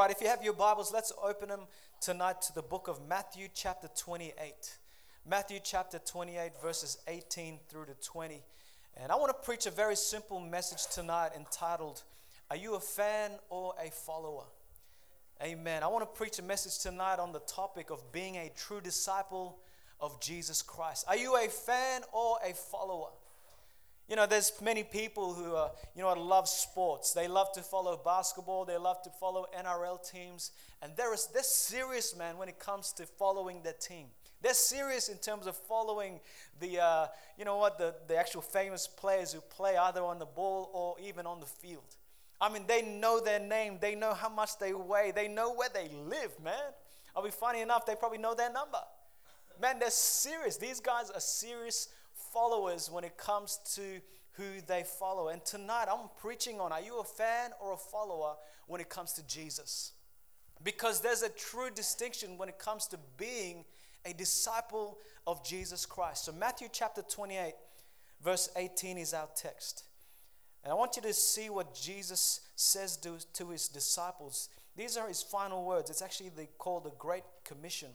Right, if you have your Bibles, let's open them tonight to the book of Matthew, chapter 28. Matthew, chapter 28, verses 18 through to 20. And I want to preach a very simple message tonight entitled, Are You a Fan or a Follower? Amen. I want to preach a message tonight on the topic of being a true disciple of Jesus Christ. Are you a fan or a follower? You know, there's many people who are, you know, love sports. They love to follow basketball. They love to follow NRL teams. And they're, they're serious, man, when it comes to following their team. They're serious in terms of following the, uh, you know what, the, the actual famous players who play either on the ball or even on the field. I mean, they know their name. They know how much they weigh. They know where they live, man. I'll be funny enough, they probably know their number. Man, they're serious. These guys are serious followers when it comes to who they follow. And tonight I'm preaching on are you a fan or a follower when it comes to Jesus? Because there's a true distinction when it comes to being a disciple of Jesus Christ. So, Matthew chapter 28, verse 18 is our text. And I want you to see what Jesus says to, to his disciples. These are his final words. It's actually the, called the Great Commission.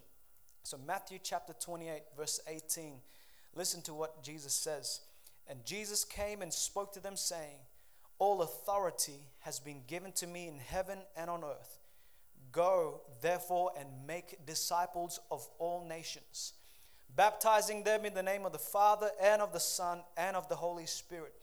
So, Matthew chapter 28, verse 18 Listen to what Jesus says. And Jesus came and spoke to them, saying, All authority has been given to me in heaven and on earth. Go, therefore, and make disciples of all nations, baptizing them in the name of the Father and of the Son and of the Holy Spirit,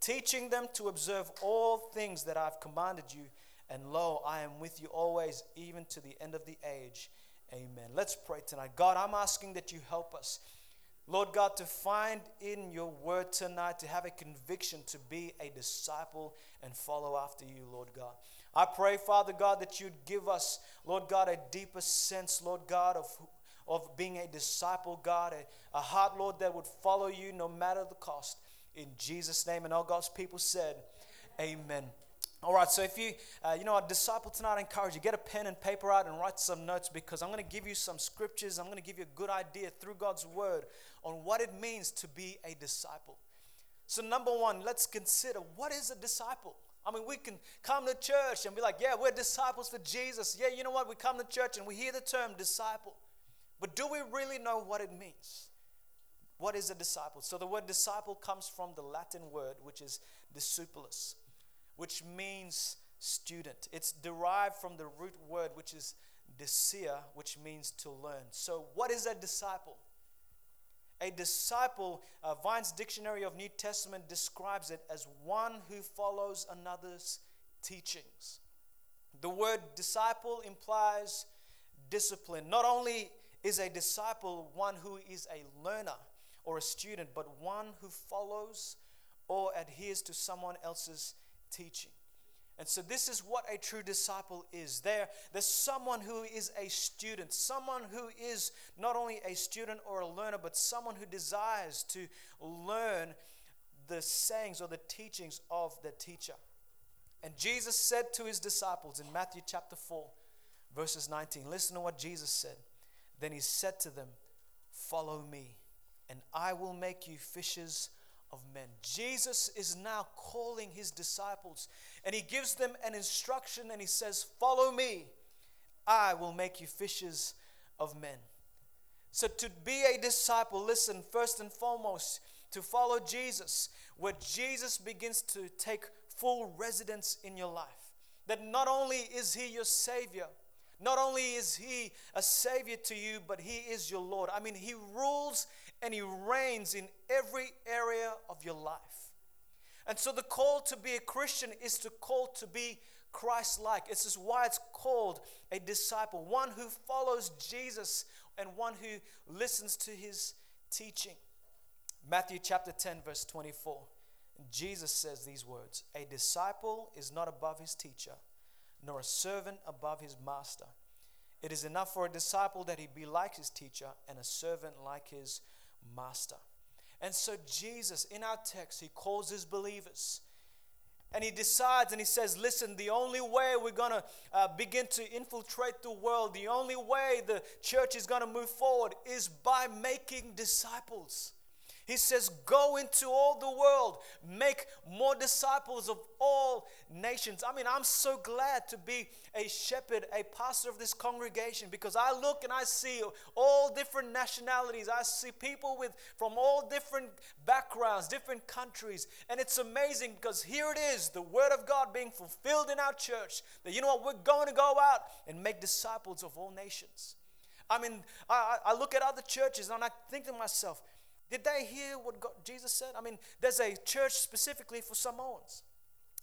teaching them to observe all things that I've commanded you. And lo, I am with you always, even to the end of the age. Amen. Let's pray tonight. God, I'm asking that you help us. Lord God, to find in your word tonight, to have a conviction to be a disciple and follow after you, Lord God. I pray, Father God, that you'd give us, Lord God, a deeper sense, Lord God, of, of being a disciple, God, a, a heart, Lord, that would follow you no matter the cost. In Jesus' name, and all God's people said, Amen. All right, so if you, uh, you know, a disciple tonight, I encourage you, get a pen and paper out and write some notes because I'm going to give you some scriptures. I'm going to give you a good idea through God's word on what it means to be a disciple. So, number one, let's consider what is a disciple? I mean, we can come to church and be like, yeah, we're disciples for Jesus. Yeah, you know what? We come to church and we hear the term disciple. But do we really know what it means? What is a disciple? So, the word disciple comes from the Latin word, which is discipulus which means student. It's derived from the root word, which is discia, which means to learn. So, what is a disciple? A disciple, uh, Vine's Dictionary of New Testament describes it as one who follows another's teachings. The word disciple implies discipline. Not only is a disciple one who is a learner or a student, but one who follows or adheres to someone else's teaching. And so, this is what a true disciple is. There, there's someone who is a student, someone who is not only a student or a learner, but someone who desires to learn the sayings or the teachings of the teacher. And Jesus said to his disciples in Matthew chapter 4, verses 19, listen to what Jesus said. Then he said to them, Follow me, and I will make you fishers of men. Jesus is now calling his disciples and he gives them an instruction and he says, Follow me, I will make you fishers of men. So, to be a disciple, listen, first and foremost, to follow Jesus, where Jesus begins to take full residence in your life. That not only is he your Savior, not only is he a Savior to you, but he is your Lord. I mean, he rules and He reigns in every area of your life. And so the call to be a Christian is to call to be Christ like. This is why it's called a disciple, one who follows Jesus and one who listens to his teaching. Matthew chapter 10, verse 24. Jesus says these words A disciple is not above his teacher, nor a servant above his master. It is enough for a disciple that he be like his teacher and a servant like his master. And so, Jesus, in our text, he calls his believers. And he decides and he says, Listen, the only way we're going to uh, begin to infiltrate the world, the only way the church is going to move forward is by making disciples. He says, Go into all the world, make more disciples of all nations. I mean, I'm so glad to be a shepherd, a pastor of this congregation, because I look and I see all different nationalities. I see people with from all different backgrounds, different countries. And it's amazing because here it is, the word of God being fulfilled in our church. That you know what, we're going to go out and make disciples of all nations. I mean, I, I look at other churches and I think to myself, did they hear what God, Jesus said? I mean, there's a church specifically for Samoans.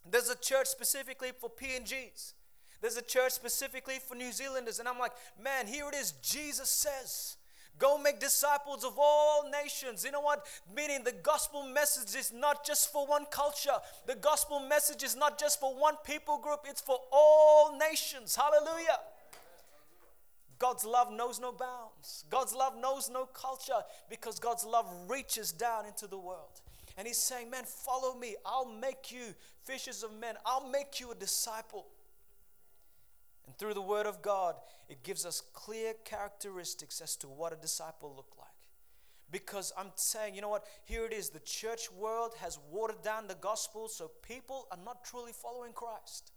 There's a church specifically for PNGs. There's a church specifically for New Zealanders. And I'm like, man, here it is. Jesus says, go make disciples of all nations. You know what? Meaning the gospel message is not just for one culture, the gospel message is not just for one people group, it's for all nations. Hallelujah. God's love knows no bounds. God's love knows no culture because God's love reaches down into the world. And He's saying, Man, follow me. I'll make you fishers of men, I'll make you a disciple. And through the Word of God, it gives us clear characteristics as to what a disciple looked like. Because I'm saying, you know what? Here it is. The church world has watered down the gospel, so people are not truly following Christ.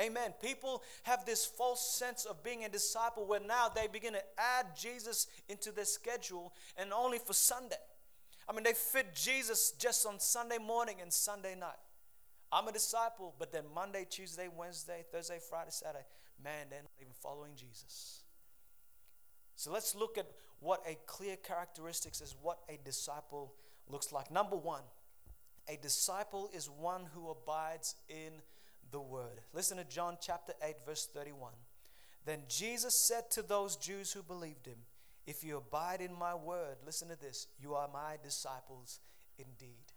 Amen. People have this false sense of being a disciple where now they begin to add Jesus into their schedule and only for Sunday. I mean, they fit Jesus just on Sunday morning and Sunday night. I'm a disciple, but then Monday, Tuesday, Wednesday, Thursday, Friday, Saturday, man, they're not even following Jesus. So let's look at what a clear characteristics is what a disciple looks like. Number one, a disciple is one who abides in the word. Listen to John chapter 8, verse 31. Then Jesus said to those Jews who believed him, If you abide in my word, listen to this, you are my disciples indeed.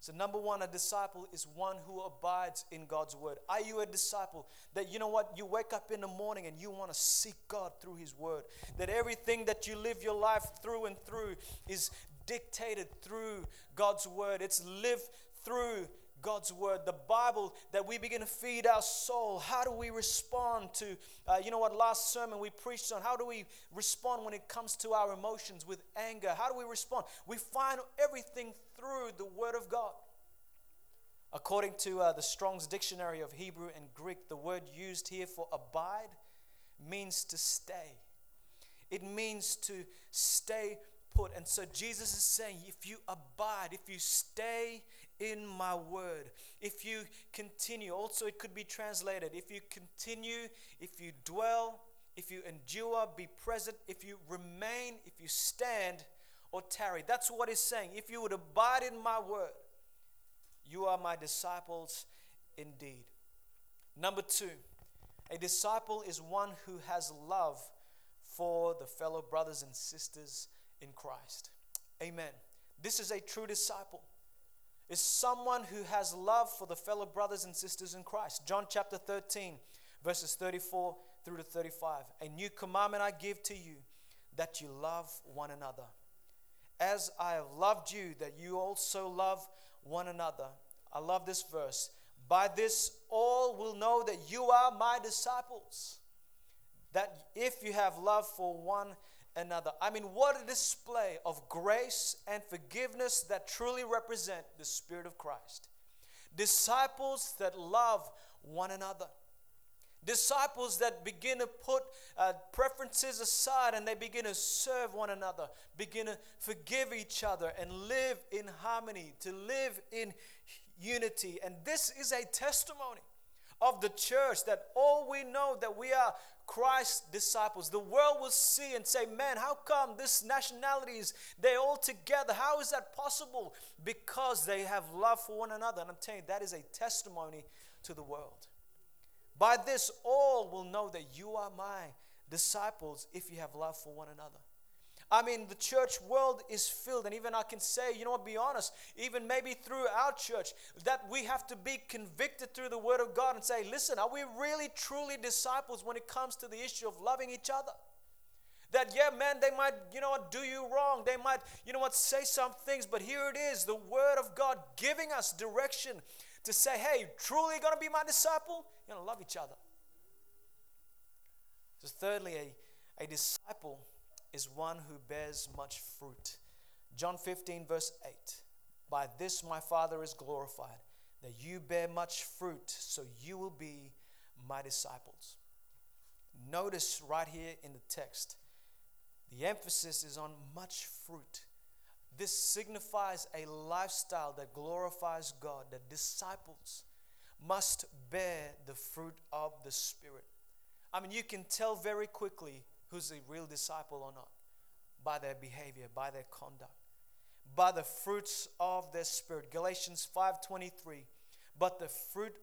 So, number one, a disciple is one who abides in God's word. Are you a disciple that you know what? You wake up in the morning and you want to seek God through His word. That everything that you live your life through and through is dictated through God's word, it's lived through God's word, the Bible, that we begin to feed our soul. How do we respond to, uh, you know what, last sermon we preached on? How do we respond when it comes to our emotions with anger? How do we respond? We find everything through the word of God. According to uh, the Strong's Dictionary of Hebrew and Greek, the word used here for abide means to stay. It means to stay put. And so Jesus is saying, if you abide, if you stay in my word. If you continue, also it could be translated if you continue, if you dwell, if you endure, be present, if you remain, if you stand or tarry. That's what he's saying. If you would abide in my word, you are my disciples indeed. Number two, a disciple is one who has love for the fellow brothers and sisters in Christ. Amen. This is a true disciple is someone who has love for the fellow brothers and sisters in Christ. John chapter 13, verses 34 through to 35. A new commandment I give to you that you love one another. As I have loved you, that you also love one another. I love this verse. By this, all will know that you are my disciples. That if you have love for one another. I mean, what a display of grace and forgiveness that truly represent the Spirit of Christ. Disciples that love one another. Disciples that begin to put uh, preferences aside and they begin to serve one another, begin to forgive each other and live in harmony, to live in unity. And this is a testimony of the church that all we know that we are Christ's disciples. The world will see and say, Man, how come this nationalities, they all together? How is that possible? Because they have love for one another. And I'm telling you, that is a testimony to the world. By this, all will know that you are my disciples if you have love for one another. I mean, the church world is filled, and even I can say, you know what, be honest, even maybe through our church, that we have to be convicted through the Word of God and say, listen, are we really truly disciples when it comes to the issue of loving each other? That, yeah, man, they might, you know what, do you wrong. They might, you know what, say some things, but here it is the Word of God giving us direction to say, hey, truly gonna be my disciple? You're gonna love each other. So, thirdly, a, a disciple is one who bears much fruit John 15, verse 8. By this my Father is glorified, that you bear much fruit, so you will be my disciples. Notice right here in the text, the emphasis is on much fruit. This signifies a lifestyle that glorifies God, that disciples must bear the fruit of the Spirit. I mean, you can tell very quickly who's a real disciple or not by their behavior, by their conduct, by the fruits of their spirit. Galatians 5:23. But the fruit,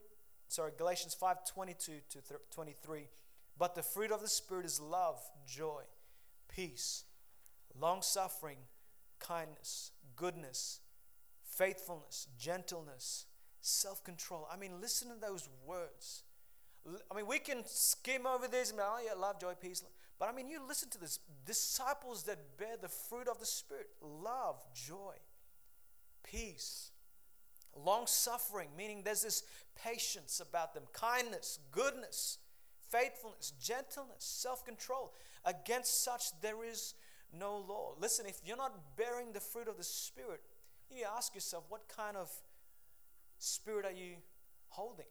sorry, Galatians 5:22 to 23. But the fruit of the spirit is love, joy, peace, long-suffering, kindness, goodness, faithfulness, gentleness, self-control. I mean, listen to those words. I mean, we can skim over this and be, oh yeah, love, joy, peace. But I mean, you listen to this. Disciples that bear the fruit of the Spirit love, joy, peace, long suffering, meaning there's this patience about them, kindness, goodness, faithfulness, gentleness, self control. Against such there is no law. Listen, if you're not bearing the fruit of the Spirit, you ask yourself, what kind of spirit are you holding?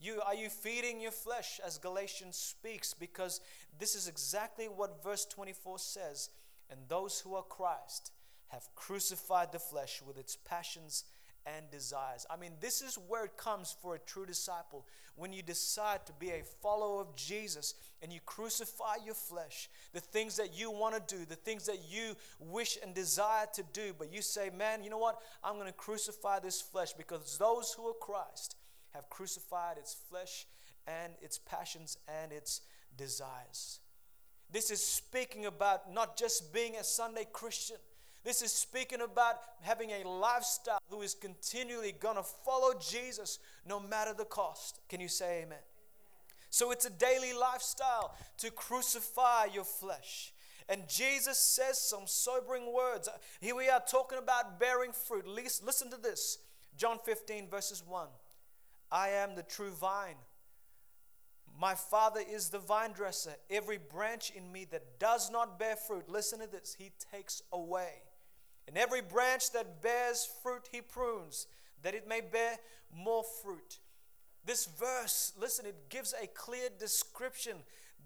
You, are you feeding your flesh as Galatians speaks? Because this is exactly what verse 24 says. And those who are Christ have crucified the flesh with its passions and desires. I mean, this is where it comes for a true disciple. When you decide to be a follower of Jesus and you crucify your flesh, the things that you want to do, the things that you wish and desire to do, but you say, man, you know what? I'm going to crucify this flesh because those who are Christ have crucified its flesh and its passions and its desires. This is speaking about not just being a Sunday Christian. This is speaking about having a lifestyle who is continually going to follow Jesus no matter the cost. Can you say amen? So it's a daily lifestyle to crucify your flesh. And Jesus says some sobering words. Here we are talking about bearing fruit. Listen to this John 15, verses 1. I am the true vine. My Father is the vine dresser. Every branch in me that does not bear fruit, listen to this, He takes away. And every branch that bears fruit, He prunes, that it may bear more fruit. This verse, listen, it gives a clear description.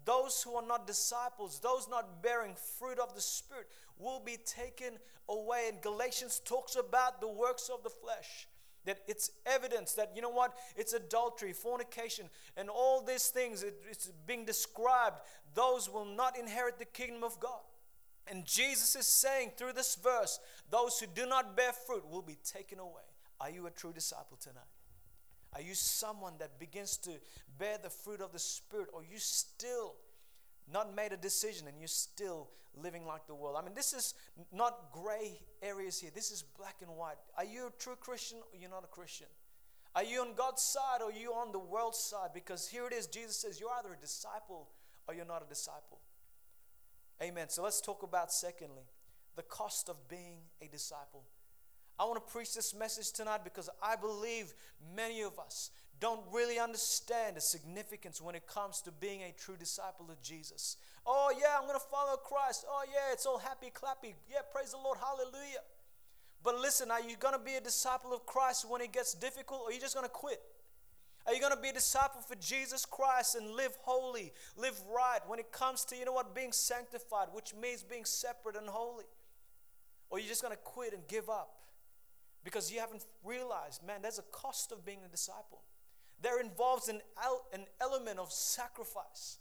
Those who are not disciples, those not bearing fruit of the Spirit, will be taken away. And Galatians talks about the works of the flesh. That it's evidence that, you know what, it's adultery, fornication, and all these things, it, it's being described. Those will not inherit the kingdom of God. And Jesus is saying through this verse, those who do not bear fruit will be taken away. Are you a true disciple tonight? Are you someone that begins to bear the fruit of the Spirit, or you still not made a decision and you're still living like the world. I mean, this is not gray areas here. This is black and white. Are you a true Christian or you're not a Christian? Are you on God's side or are you on the world's side? Because here it is Jesus says you're either a disciple or you're not a disciple. Amen. So let's talk about, secondly, the cost of being a disciple. I want to preach this message tonight because I believe many of us don't really understand the significance when it comes to being a true disciple of Jesus. Oh, yeah, I'm going to follow Christ. Oh, yeah, it's all happy, clappy. Yeah, praise the Lord, hallelujah. But listen, are you going to be a disciple of Christ when it gets difficult, or are you just going to quit? Are you going to be a disciple for Jesus Christ and live holy, live right when it comes to, you know what, being sanctified, which means being separate and holy? Or are you just going to quit and give up because you haven't realized, man, there's a cost of being a disciple. There involves an, an element of sacrifice.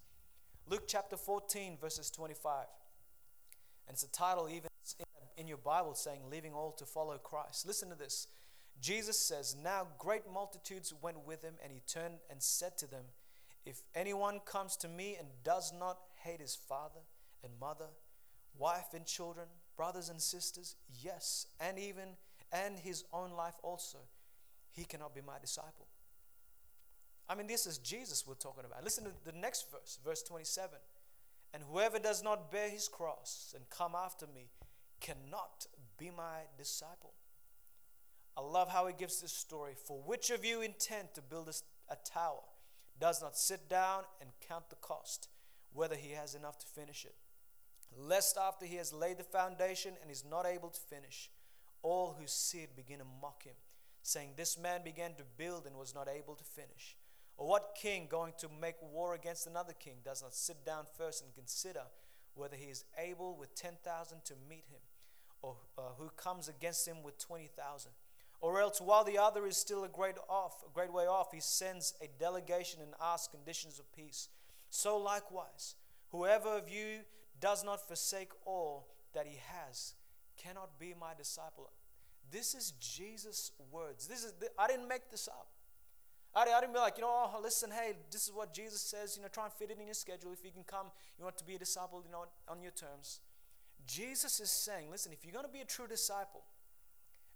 Luke chapter 14, verses 25. And it's a title even in your Bible saying, Leaving all to follow Christ. Listen to this. Jesus says, Now great multitudes went with him, and he turned and said to them, If anyone comes to me and does not hate his father and mother, wife and children, brothers and sisters, yes, and even and his own life also, he cannot be my disciple. I mean, this is Jesus we're talking about. Listen to the next verse, verse 27. And whoever does not bear his cross and come after me cannot be my disciple. I love how he gives this story. For which of you intend to build a, a tower does not sit down and count the cost, whether he has enough to finish it? lest after he has laid the foundation and is not able to finish, all who see it begin to mock him, saying, This man began to build and was not able to finish. Or what king going to make war against another king does not sit down first and consider whether he is able with 10,000 to meet him, or uh, who comes against him with 20,000? Or else, while the other is still a great off, a great way off, he sends a delegation and asks conditions of peace. So likewise, whoever of you does not forsake all that he has cannot be my disciple. This is Jesus' words. This is I didn't make this up. I, didn't be like, you know, oh, listen, hey, this is what Jesus says. You know, try and fit it in your schedule. If you can come, you want to be a disciple, you know, on your terms. Jesus is saying, listen, if you're going to be a true disciple,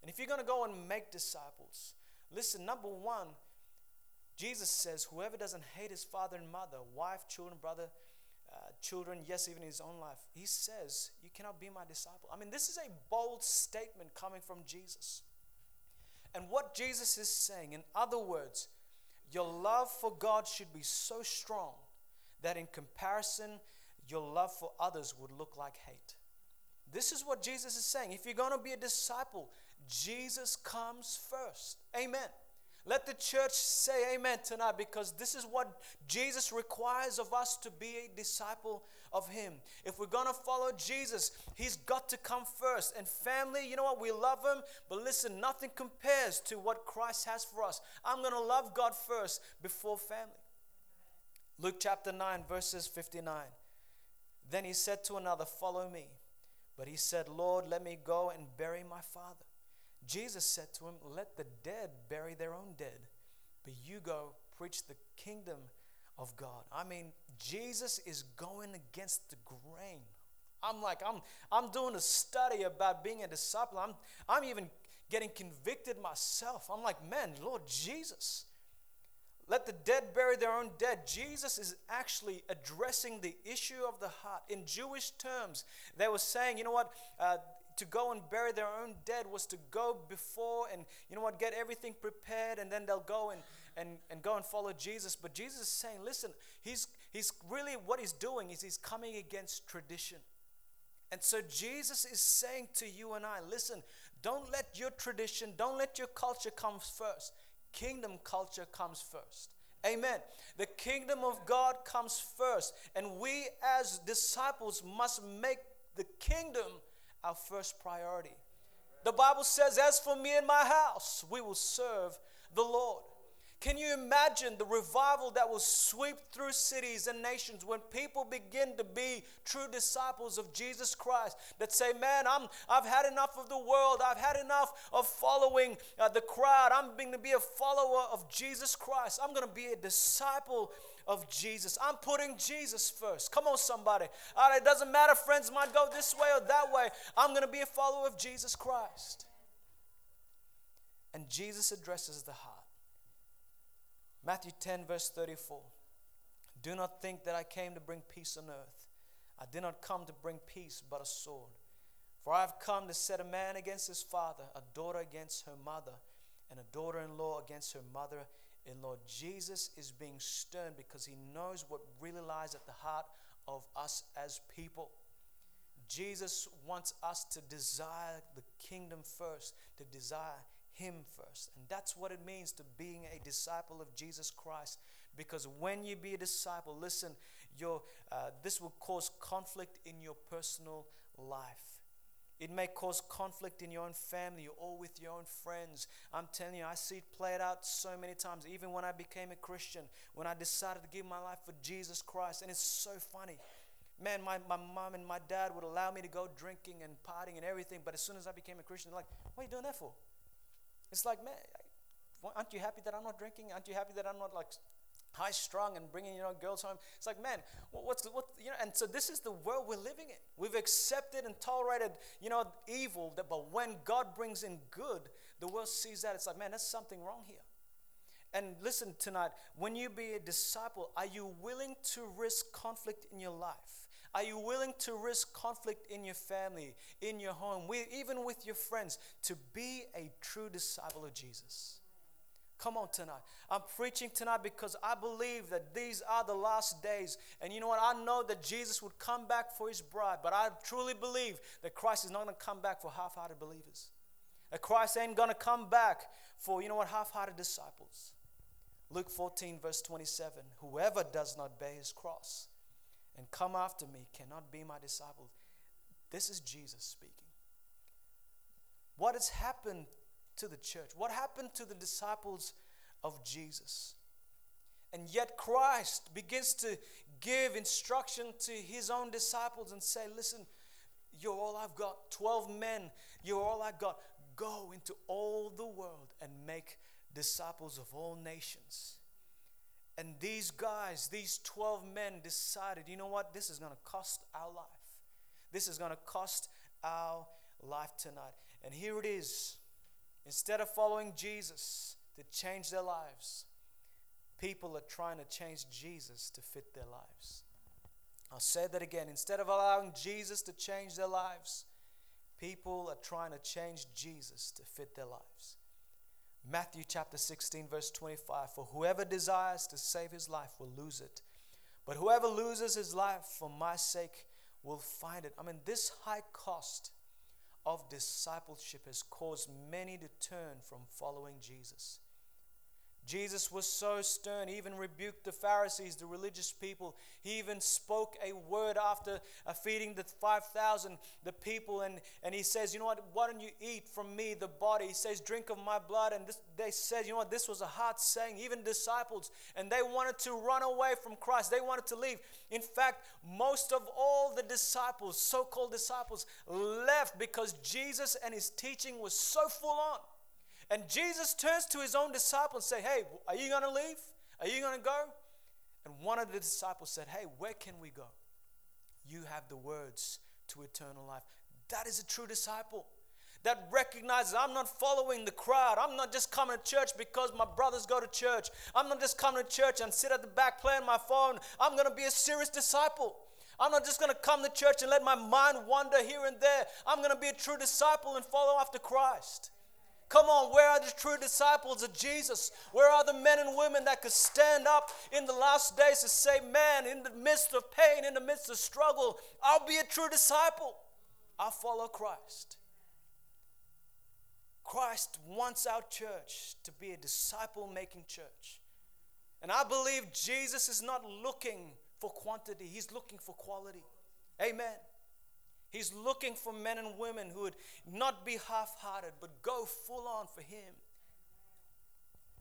and if you're going to go and make disciples, listen, number one, Jesus says, whoever doesn't hate his father and mother, wife, children, brother, uh, children, yes, even his own life, he says, You cannot be my disciple. I mean, this is a bold statement coming from Jesus. And what Jesus is saying, in other words, your love for God should be so strong that in comparison, your love for others would look like hate. This is what Jesus is saying. If you're going to be a disciple, Jesus comes first. Amen. Let the church say amen tonight because this is what Jesus requires of us to be a disciple of Him. If we're going to follow Jesus, He's got to come first. And family, you know what? We love Him, but listen, nothing compares to what Christ has for us. I'm going to love God first before family. Luke chapter 9, verses 59. Then he said to another, Follow me. But he said, Lord, let me go and bury my father. Jesus said to him, Let the dead bury their own dead, but you go preach the kingdom of God. I mean, Jesus is going against the grain. I'm like, I'm, I'm doing a study about being a disciple. I'm, I'm even getting convicted myself. I'm like, man, Lord Jesus, let the dead bury their own dead. Jesus is actually addressing the issue of the heart. In Jewish terms, they were saying, you know what? Uh, to go and bury their own dead was to go before and you know what get everything prepared and then they'll go and and, and go and follow jesus. But jesus is saying listen he's he's really what he's doing is he's coming against tradition. And so jesus is saying to you and i listen don't let your tradition don't let your culture come first. Kingdom culture comes first. Amen. The kingdom of God comes first, and we as disciples must make the kingdom our first priority. The Bible says, As for me and my house, we will serve the Lord. Can you imagine the revival that will sweep through cities and nations when people begin to be true disciples of Jesus Christ that say, Man, I'm, I've had enough of the world. I've had enough of following uh, the crowd. I'm going to be a follower of Jesus Christ. I'm going to be a disciple of Jesus. I'm putting Jesus first. Come on, somebody. All right, it doesn't matter, friends might go this way or that way. I'm going to be a follower of Jesus Christ. And Jesus addresses the heart. Matthew 10, verse 34. Do not think that I came to bring peace on earth. I did not come to bring peace, but a sword. For I have come to set a man against his father, a daughter against her mother, and a daughter in law against her mother in Lord, Jesus is being stern because he knows what really lies at the heart of us as people. Jesus wants us to desire the kingdom first, to desire him first. And that's what it means to being a disciple of Jesus Christ. Because when you be a disciple, listen, your, uh, this will cause conflict in your personal life. It may cause conflict in your own family or with your own friends. I'm telling you, I see it played out so many times. Even when I became a Christian, when I decided to give my life for Jesus Christ. And it's so funny. Man, my, my mom and my dad would allow me to go drinking and partying and everything. But as soon as I became a Christian, they're like, what are you doing that for? It's like, man, aren't you happy that I'm not drinking? Aren't you happy that I'm not like high strung and bringing you know girls home? It's like, man, what's what you know? And so this is the world we're living in. We've accepted and tolerated you know evil, that, but when God brings in good, the world sees that it's like, man, there's something wrong here. And listen tonight, when you be a disciple, are you willing to risk conflict in your life? Are you willing to risk conflict in your family, in your home, with, even with your friends, to be a true disciple of Jesus? Come on tonight. I'm preaching tonight because I believe that these are the last days. And you know what? I know that Jesus would come back for his bride, but I truly believe that Christ is not going to come back for half hearted believers. That Christ ain't going to come back for, you know what, half hearted disciples. Luke 14, verse 27 Whoever does not bear his cross and come after me cannot be my disciple. This is Jesus speaking. What has happened to the church? What happened to the disciples of Jesus? And yet Christ begins to give instruction to his own disciples and say, Listen, you're all I've got. 12 men, you're all I've got. Go into all the world and make disciples of all nations. And these guys, these 12 men decided, you know what? This is going to cost our life. This is going to cost our life tonight. And here it is Instead of following Jesus to change their lives, people are trying to change Jesus to fit their lives. I'll say that again. Instead of allowing Jesus to change their lives, people are trying to change Jesus to fit their lives. Matthew chapter 16, verse 25 For whoever desires to save his life will lose it, but whoever loses his life for my sake will find it. I mean, this high cost of discipleship has caused many to turn from following Jesus. Jesus was so stern, he even rebuked the Pharisees, the religious people. He even spoke a word after uh, feeding the 5,000, the people, and, and he says, You know what? Why don't you eat from me, the body? He says, Drink of my blood. And this, they said, You know what? This was a hard saying, even disciples, and they wanted to run away from Christ. They wanted to leave. In fact, most of all the disciples, so called disciples, left because Jesus and his teaching was so full on. And Jesus turns to his own disciples and say, Hey, are you going to leave? Are you going to go? And one of the disciples said, Hey, where can we go? You have the words to eternal life. That is a true disciple that recognizes I'm not following the crowd. I'm not just coming to church because my brothers go to church. I'm not just coming to church and sit at the back playing my phone. I'm going to be a serious disciple. I'm not just going to come to church and let my mind wander here and there. I'm going to be a true disciple and follow after Christ. Come on, where are the true disciples of Jesus? Where are the men and women that could stand up in the last days to say, Man, in the midst of pain, in the midst of struggle, I'll be a true disciple. I'll follow Christ. Christ wants our church to be a disciple making church. And I believe Jesus is not looking for quantity, He's looking for quality. Amen. He's looking for men and women who would not be half hearted, but go full on for Him.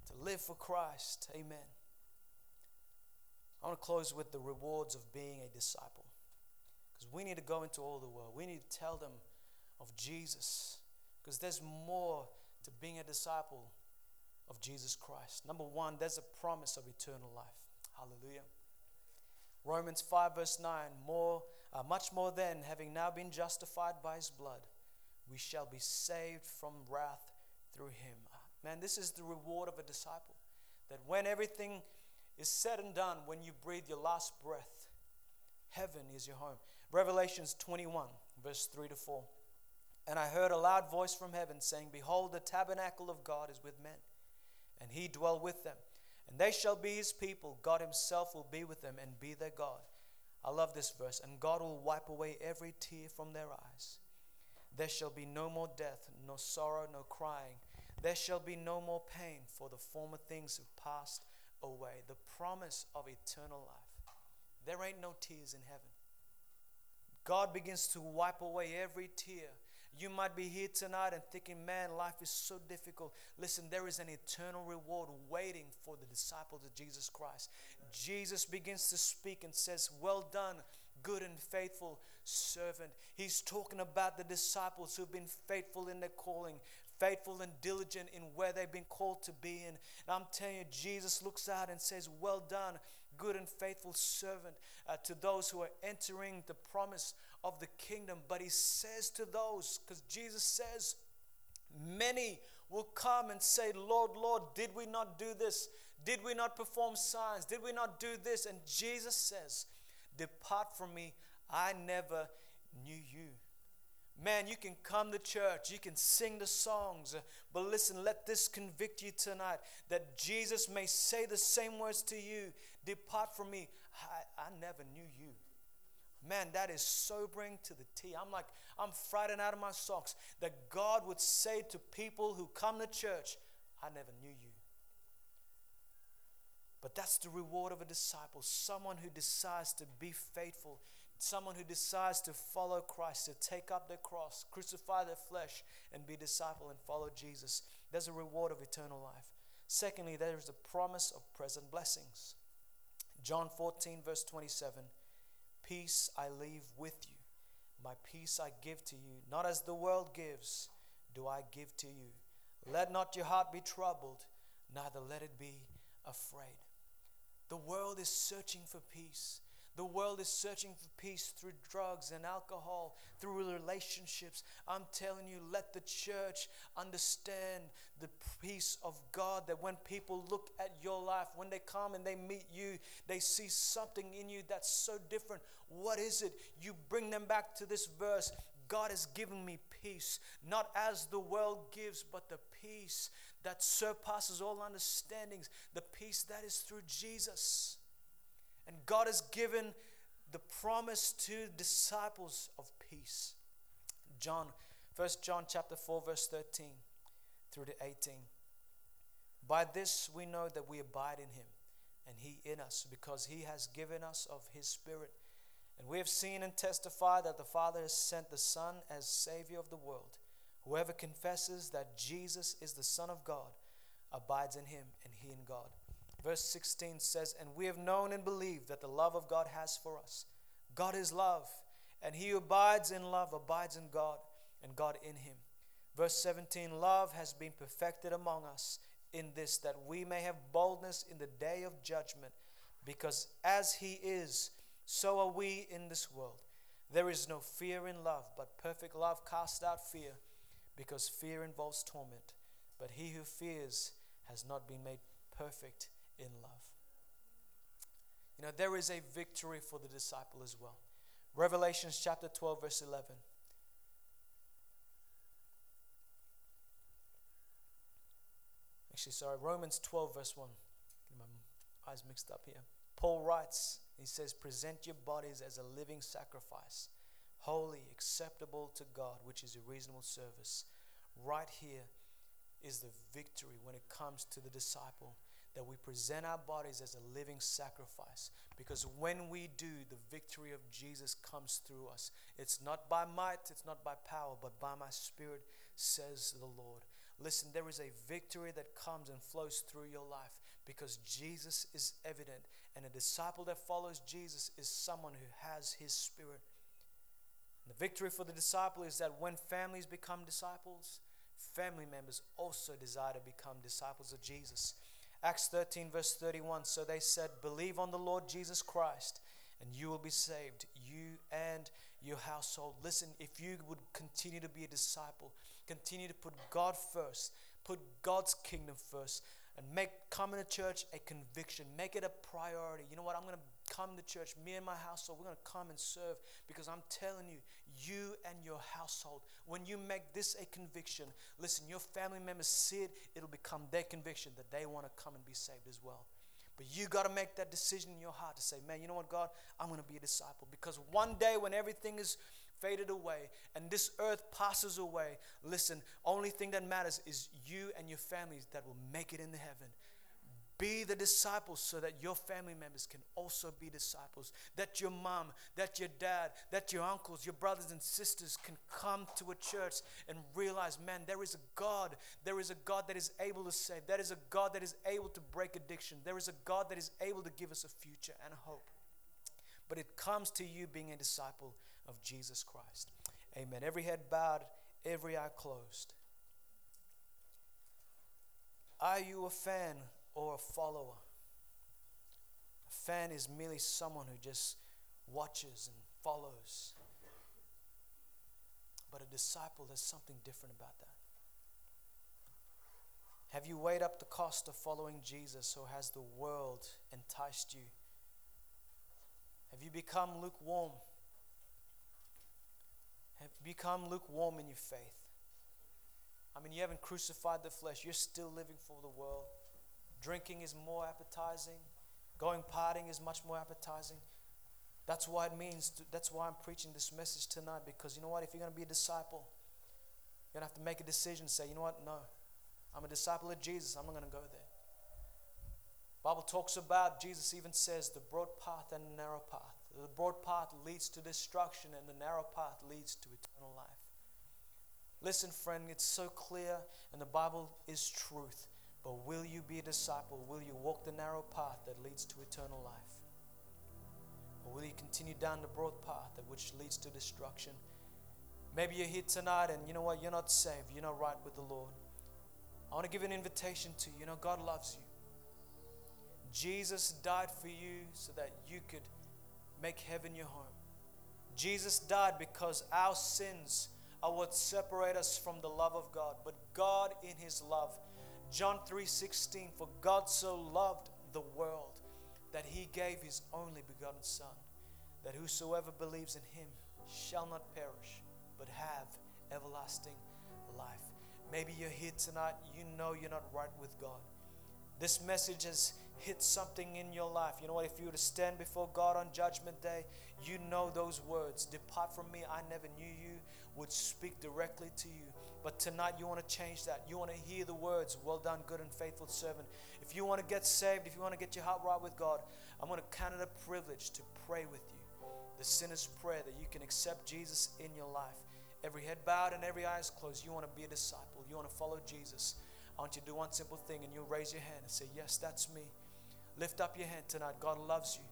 To live for Christ. Amen. I want to close with the rewards of being a disciple. Because we need to go into all the world. We need to tell them of Jesus. Because there's more to being a disciple of Jesus Christ. Number one, there's a promise of eternal life. Hallelujah. Romans 5, verse 9 more uh, much more then, having now been justified by his blood, we shall be saved from wrath through him. Man, this is the reward of a disciple. That when everything is said and done, when you breathe your last breath, heaven is your home. Revelations 21, verse 3 to 4. And I heard a loud voice from heaven saying, Behold, the tabernacle of God is with men, and he dwell with them. And they shall be his people. God himself will be with them and be their God. I love this verse. And God will wipe away every tear from their eyes. There shall be no more death, no sorrow, no crying. There shall be no more pain, for the former things have passed away. The promise of eternal life. There ain't no tears in heaven. God begins to wipe away every tear you might be here tonight and thinking, man, life is so difficult. Listen, there is an eternal reward waiting for the disciples of Jesus Christ. Jesus begins to speak and says, Well done, good and faithful servant. He's talking about the disciples who've been faithful in their calling, faithful and diligent in where they've been called to be in. And I'm telling you, Jesus looks out and says, Well done, good and faithful servant, uh, to those who are entering the promise of the kingdom. But he says to those, because Jesus says, Many will come and say, Lord, Lord, did we not do this? Did we not perform signs? Did we not do this? And Jesus says, Depart from me, I never knew you. Man, you can come to church, you can sing the songs, but listen, let this convict you tonight that Jesus may say the same words to you Depart from me. I, I never knew you. Man, that is sobering to the T. I'm like, I'm frightened out of my socks that God would say to people who come to church, I never knew you. But that's the reward of a disciple someone who decides to be faithful, someone who decides to follow Christ, to take up their cross, crucify their flesh, and be disciple and follow Jesus. There's a reward of eternal life. Secondly, there is a promise of present blessings. John 14, verse 27 Peace I leave with you, my peace I give to you. Not as the world gives, do I give to you. Let not your heart be troubled, neither let it be afraid. The world is searching for peace. The world is searching for peace through drugs and alcohol, through relationships. I'm telling you, let the church understand the peace of God that when people look at your life, when they come and they meet you, they see something in you that's so different. What is it? You bring them back to this verse God has given me peace, not as the world gives, but the peace that surpasses all understandings, the peace that is through Jesus. And God has given the promise to disciples of peace. John, 1 John chapter 4, verse 13 through to 18. By this we know that we abide in him and he in us, because he has given us of his spirit. And we have seen and testified that the Father has sent the Son as Savior of the world. Whoever confesses that Jesus is the Son of God abides in him and he in God. Verse 16 says, And we have known and believed that the love of God has for us. God is love, and he who abides in love abides in God, and God in him. Verse 17 Love has been perfected among us in this, that we may have boldness in the day of judgment, because as he is, so are we in this world. There is no fear in love, but perfect love casts out fear, because fear involves torment. But he who fears has not been made perfect in love. You know, there is a victory for the disciple as well. Revelations chapter 12, verse 11. Actually, sorry, Romans 12, verse 1. My eyes mixed up here. Paul writes, he says, Present your bodies as a living sacrifice, holy, acceptable to God, which is a reasonable service. Right here is the victory when it comes to the disciple that we present our bodies as a living sacrifice. Because when we do, the victory of Jesus comes through us. It's not by might, it's not by power, but by my spirit, says the Lord. Listen, there is a victory that comes and flows through your life because Jesus is evident. And a disciple that follows Jesus is someone who has his spirit. The victory for the disciple is that when families become disciples, family members also desire to become disciples of Jesus. Acts 13, verse 31. So they said, Believe on the Lord Jesus Christ, and you will be saved, you and your household. Listen, if you would continue to be a disciple, continue to put God first, put God's kingdom first, and make coming to church a conviction, make it a priority. You know what? I'm going to come to church, me and my household, we're going to come and serve because I'm telling you, you and your household, when you make this a conviction, listen, your family members see it, it'll become their conviction that they want to come and be saved as well. But you got to make that decision in your heart to say, man, you know what, God, I'm going to be a disciple. Because one day when everything is faded away and this earth passes away, listen, only thing that matters is you and your families that will make it into heaven. Be the disciples so that your family members can also be disciples. That your mom, that your dad, that your uncles, your brothers and sisters can come to a church and realize, man, there is a God. There is a God that is able to save. There is a God that is able to break addiction. There is a God that is able to give us a future and hope. But it comes to you being a disciple of Jesus Christ. Amen. Every head bowed, every eye closed. Are you a fan or a follower? A fan is merely someone who just watches and follows. But a disciple, there's something different about that. Have you weighed up the cost of following Jesus, or has the world enticed you? Have you become lukewarm? Have, become lukewarm in your faith. I mean, you haven't crucified the flesh, you're still living for the world. Drinking is more appetizing, going partying is much more appetizing. That's why it means, to, that's why I'm preaching this message tonight because you know what? If you're going to be a disciple, you're going to have to make a decision say, you know what? No, I'm a disciple of Jesus, I'm not going to go there. Bible talks about, Jesus even says, the broad path and the narrow path. The broad path leads to destruction, and the narrow path leads to eternal life. Listen, friend, it's so clear, and the Bible is truth. But will you be a disciple? Will you walk the narrow path that leads to eternal life? Or will you continue down the broad path that which leads to destruction? Maybe you're here tonight and you know what? You're not saved. You're not right with the Lord. I want to give an invitation to you. You know, God loves you. Jesus died for you so that you could make heaven your home. Jesus died because our sins are what separate us from the love of God. But God in his love, John 3:16, for God so loved the world that he gave his only begotten son, that whosoever believes in him shall not perish, but have everlasting life. Maybe you're here tonight, you know you're not right with God. This message has hit something in your life. You know what? If you were to stand before God on Judgment Day, you know those words Depart from me, I never knew you, would speak directly to you. But tonight you want to change that. You want to hear the words, Well done, good and faithful servant. If you want to get saved, if you want to get your heart right with God, I'm going to count it a privilege to pray with you. The sinner's prayer that you can accept Jesus in your life. Every head bowed and every eyes closed. You want to be a disciple. You want to follow Jesus. I want you to do one simple thing and you'll raise your hand and say, Yes, that's me. Lift up your hand tonight. God loves you.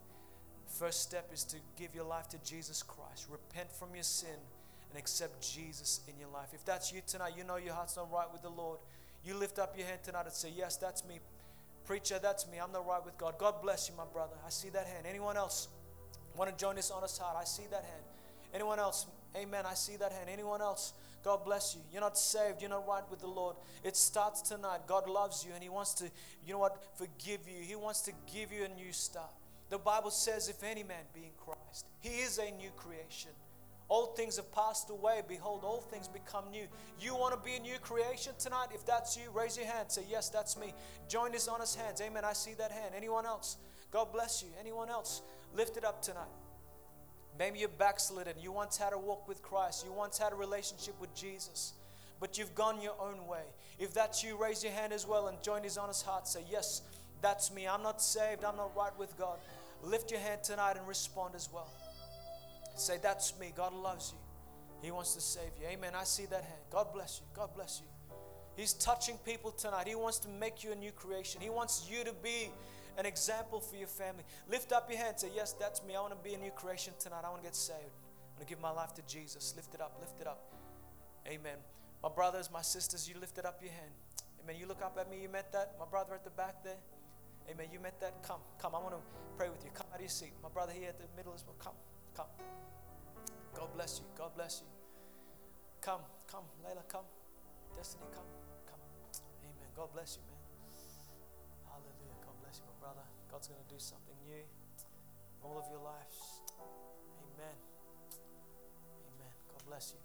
First step is to give your life to Jesus Christ. Repent from your sin and accept Jesus in your life. If that's you tonight, you know your heart's not right with the Lord. You lift up your hand tonight and say, Yes, that's me. Preacher, that's me. I'm not right with God. God bless you, my brother. I see that hand. Anyone else want to join this honest heart? I see that hand. Anyone else? Amen. I see that hand. Anyone else? God bless you. You're not saved. You're not right with the Lord. It starts tonight. God loves you and He wants to, you know what, forgive you. He wants to give you a new start. The Bible says, if any man be in Christ, he is a new creation. Old things have passed away. Behold, all things become new. You want to be a new creation tonight? If that's you, raise your hand. Say, Yes, that's me. Join this honest hands. Amen. I see that hand. Anyone else? God bless you. Anyone else? Lift it up tonight. Maybe you're backslidden. You once had a walk with Christ. You once had a relationship with Jesus. But you've gone your own way. If that's you, raise your hand as well and join his honest heart. Say, Yes, that's me. I'm not saved. I'm not right with God. Lift your hand tonight and respond as well. Say, That's me. God loves you. He wants to save you. Amen. I see that hand. God bless you. God bless you. He's touching people tonight. He wants to make you a new creation. He wants you to be an example for your family. Lift up your hand. Say, Yes, that's me. I want to be a new creation tonight. I want to get saved. I want to give my life to Jesus. Lift it up. Lift it up. Amen. My brothers, my sisters, you lifted up your hand. Amen. You look up at me. You meant that. My brother at the back there. Amen. You meant that. Come, come. I want to pray with you. Come out of your seat. My brother here at the middle as well. Come, come. God bless you. God bless you. Come, come, Layla, come. Destiny, come, come. Amen. God bless you, man. Hallelujah. God bless you, my brother. God's going to do something new in all of your lives. Amen. Amen. God bless you.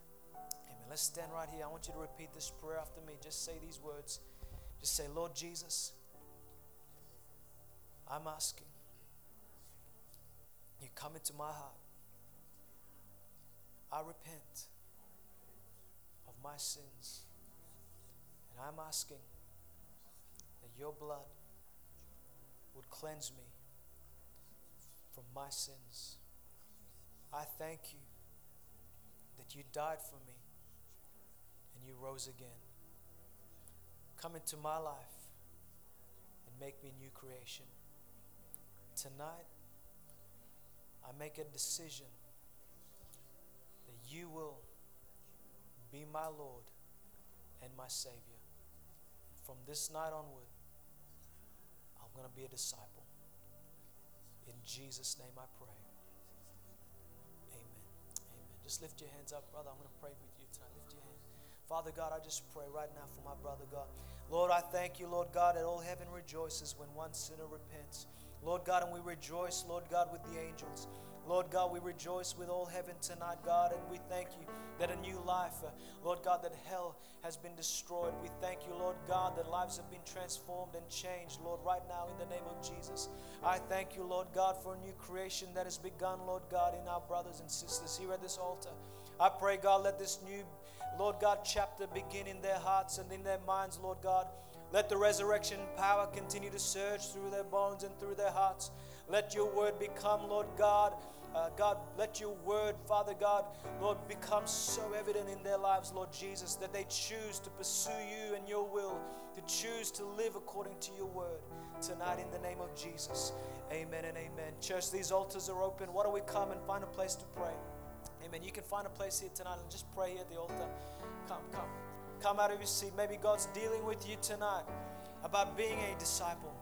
Amen. Let's stand right here. I want you to repeat this prayer after me. Just say these words. Just say, Lord Jesus, I'm asking you come into my heart. I repent of my sins. And I'm asking that your blood would cleanse me from my sins. I thank you that you died for me and you rose again. Come into my life and make me a new creation. Tonight, I make a decision you will be my Lord and my Savior. From this night onward, I'm going to be a disciple. In Jesus' name I pray. Amen. Amen. Just lift your hands up, brother. I'm going to pray with you tonight. Lift your hands. Father God, I just pray right now for my brother God. Lord, I thank you, Lord God, that all heaven rejoices when one sinner repents. Lord God, and we rejoice, Lord God, with the angels. Lord God, we rejoice with all heaven tonight, God, and we thank you that a new life, uh, Lord God, that hell has been destroyed. We thank you, Lord God, that lives have been transformed and changed, Lord, right now in the name of Jesus. I thank you, Lord God, for a new creation that has begun, Lord God, in our brothers and sisters here at this altar. I pray, God, let this new, Lord God, chapter begin in their hearts and in their minds, Lord God. Let the resurrection power continue to surge through their bones and through their hearts. Let your word become, Lord God, uh, God, let your word, Father God, Lord, become so evident in their lives, Lord Jesus, that they choose to pursue you and your will, to choose to live according to your word tonight in the name of Jesus. Amen and amen. Church, these altars are open. Why don't we come and find a place to pray? Amen. You can find a place here tonight and just pray here at the altar. Come, come. Come out of your seat. Maybe God's dealing with you tonight about being a disciple.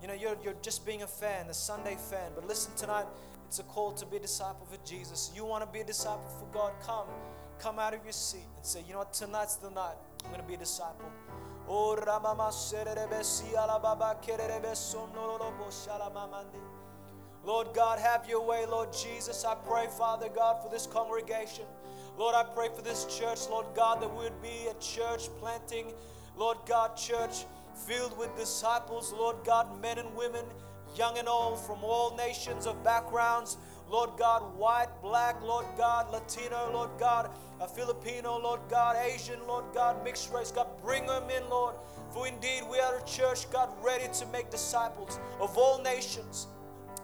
You know, you're, you're just being a fan, a Sunday fan. But listen tonight, it's a call to be a disciple for Jesus. You want to be a disciple for God? Come. Come out of your seat and say, you know what? Tonight's the night. I'm going to be a disciple. Oh, Lord God, have your way, Lord Jesus. I pray, Father God, for this congregation. Lord, I pray for this church, Lord God, that we would be a church planting, Lord God, church filled with disciples, Lord God, men and women young and old, from all nations of backgrounds. Lord God, white, black, Lord God, Latino, Lord God, a Filipino, Lord God, Asian, Lord God, mixed race. God, bring them in, Lord. For indeed we are a church, God, ready to make disciples of all nations.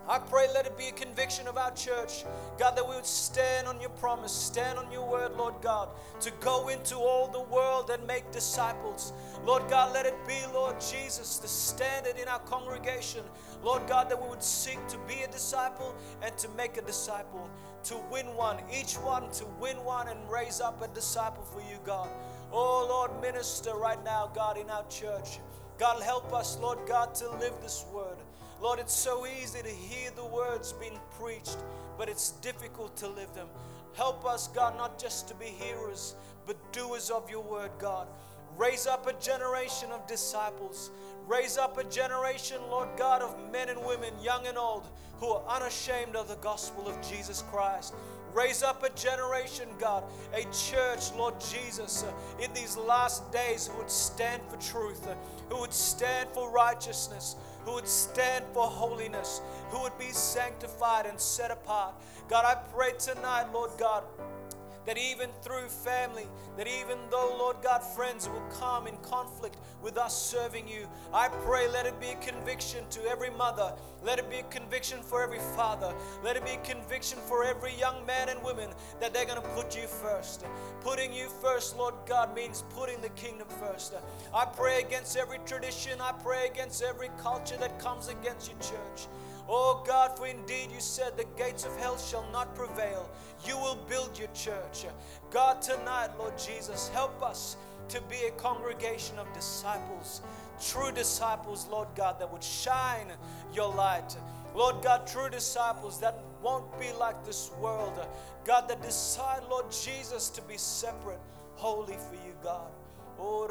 I pray, let it be a conviction of our church, God, that we would stand on your promise, stand on your word, Lord God, to go into all the world and make disciples. Lord God, let it be, Lord Jesus, the standard in our congregation. Lord God, that we would seek to be a disciple and to make a disciple, to win one, each one to win one and raise up a disciple for you, God. Oh, Lord, minister right now, God, in our church. God, help us, Lord God, to live this word. Lord, it's so easy to hear the words being preached, but it's difficult to live them. Help us, God, not just to be hearers, but doers of your word, God. Raise up a generation of disciples. Raise up a generation, Lord God, of men and women, young and old, who are unashamed of the gospel of Jesus Christ. Raise up a generation, God, a church, Lord Jesus, uh, in these last days who would stand for truth, uh, who would stand for righteousness, who would stand for holiness, who would be sanctified and set apart. God, I pray tonight, Lord God that even through family, that even though, Lord God, friends will come in conflict with us serving you, I pray let it be a conviction to every mother, let it be a conviction for every father, let it be a conviction for every young man and woman that they're going to put you first. Putting you first, Lord God, means putting the kingdom first. I pray against every tradition, I pray against every culture that comes against your church. Oh God, for indeed you said the gates of hell shall not prevail. You will build your church. God, tonight, Lord Jesus, help us to be a congregation of disciples, true disciples, Lord God, that would shine your light. Lord God, true disciples that won't be like this world. God, that decide, Lord Jesus, to be separate, holy for you, God. Oh,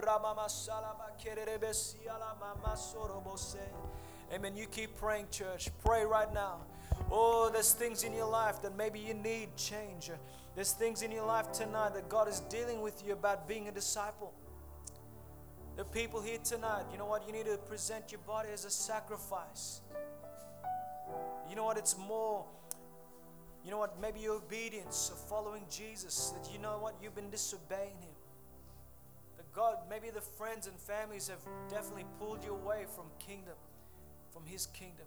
Amen. You keep praying, church. Pray right now. Oh, there's things in your life that maybe you need change. There's things in your life tonight that God is dealing with you about being a disciple. The people here tonight, you know what? You need to present your body as a sacrifice. You know what? It's more, you know what? Maybe your obedience of following Jesus, that you know what? You've been disobeying Him. That God, maybe the friends and families have definitely pulled you away from kingdom from his kingdom.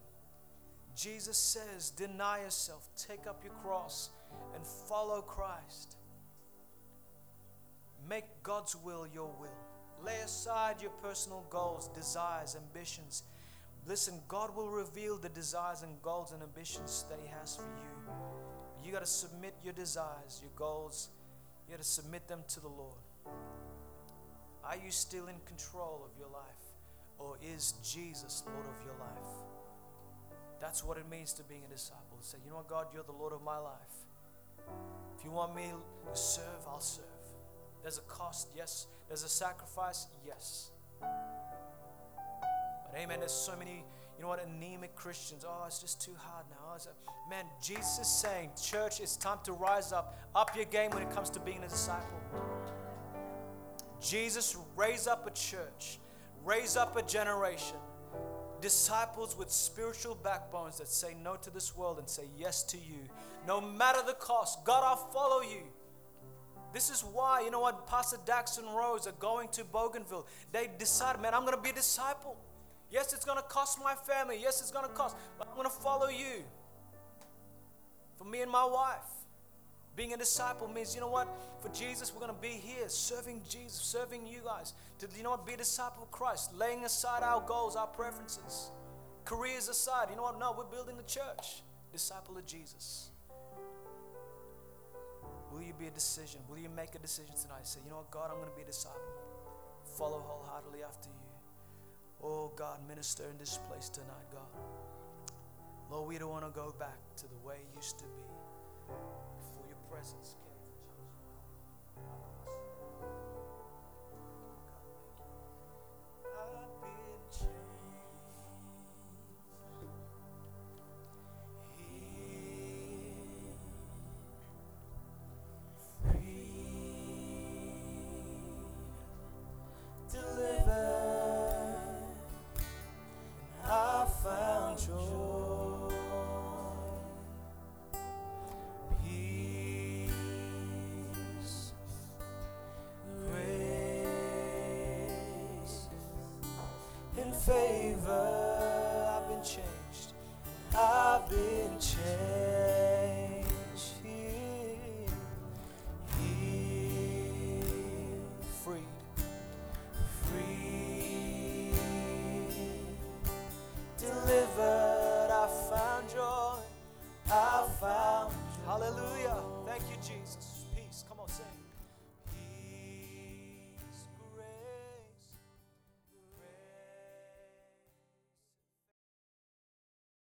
Jesus says, Deny yourself, take up your cross, and follow Christ. Make God's will your will. Lay aside your personal goals, desires, ambitions. Listen, God will reveal the desires and goals and ambitions that He has for you. You got to submit your desires, your goals, you got to submit them to the Lord. Are you still in control of your life? Or is Jesus Lord of your life? That's what it means to being a disciple. Say, you know what, God, you're the Lord of my life. If you want me to serve, I'll serve. There's a cost, yes. There's a sacrifice, yes. But amen, there's so many, you know what, anemic Christians. Oh, it's just too hard now. Oh, that, man, Jesus is saying, church, it's time to rise up, up your game when it comes to being a disciple. Jesus raise up a church, raise up a generation, disciples with spiritual backbones that say no to this world and say yes to you. No matter the cost, God, I'll follow you. This is why, you know what, Pastor Dax and Rose are going to Bougainville. They decided, man, I'm going to be a disciple. Yes, it's going to cost my family. Yes, it's going to cost, but I'm going to follow you. For me and my wife. Being a disciple means, you know what? For Jesus, we're going to be here serving Jesus, serving you guys. To, you know what? Be a disciple of Christ, laying aside our goals, our preferences, careers aside. You know what? No, we're building the church. Disciple of Jesus. Will you be a decision? Will you make a decision tonight? Say, you know what, God, I'm going to be a disciple. Follow wholeheartedly after you. Oh, God, minister in this place tonight, God. Lord, we don't want to go back to the way it used to be before your favor.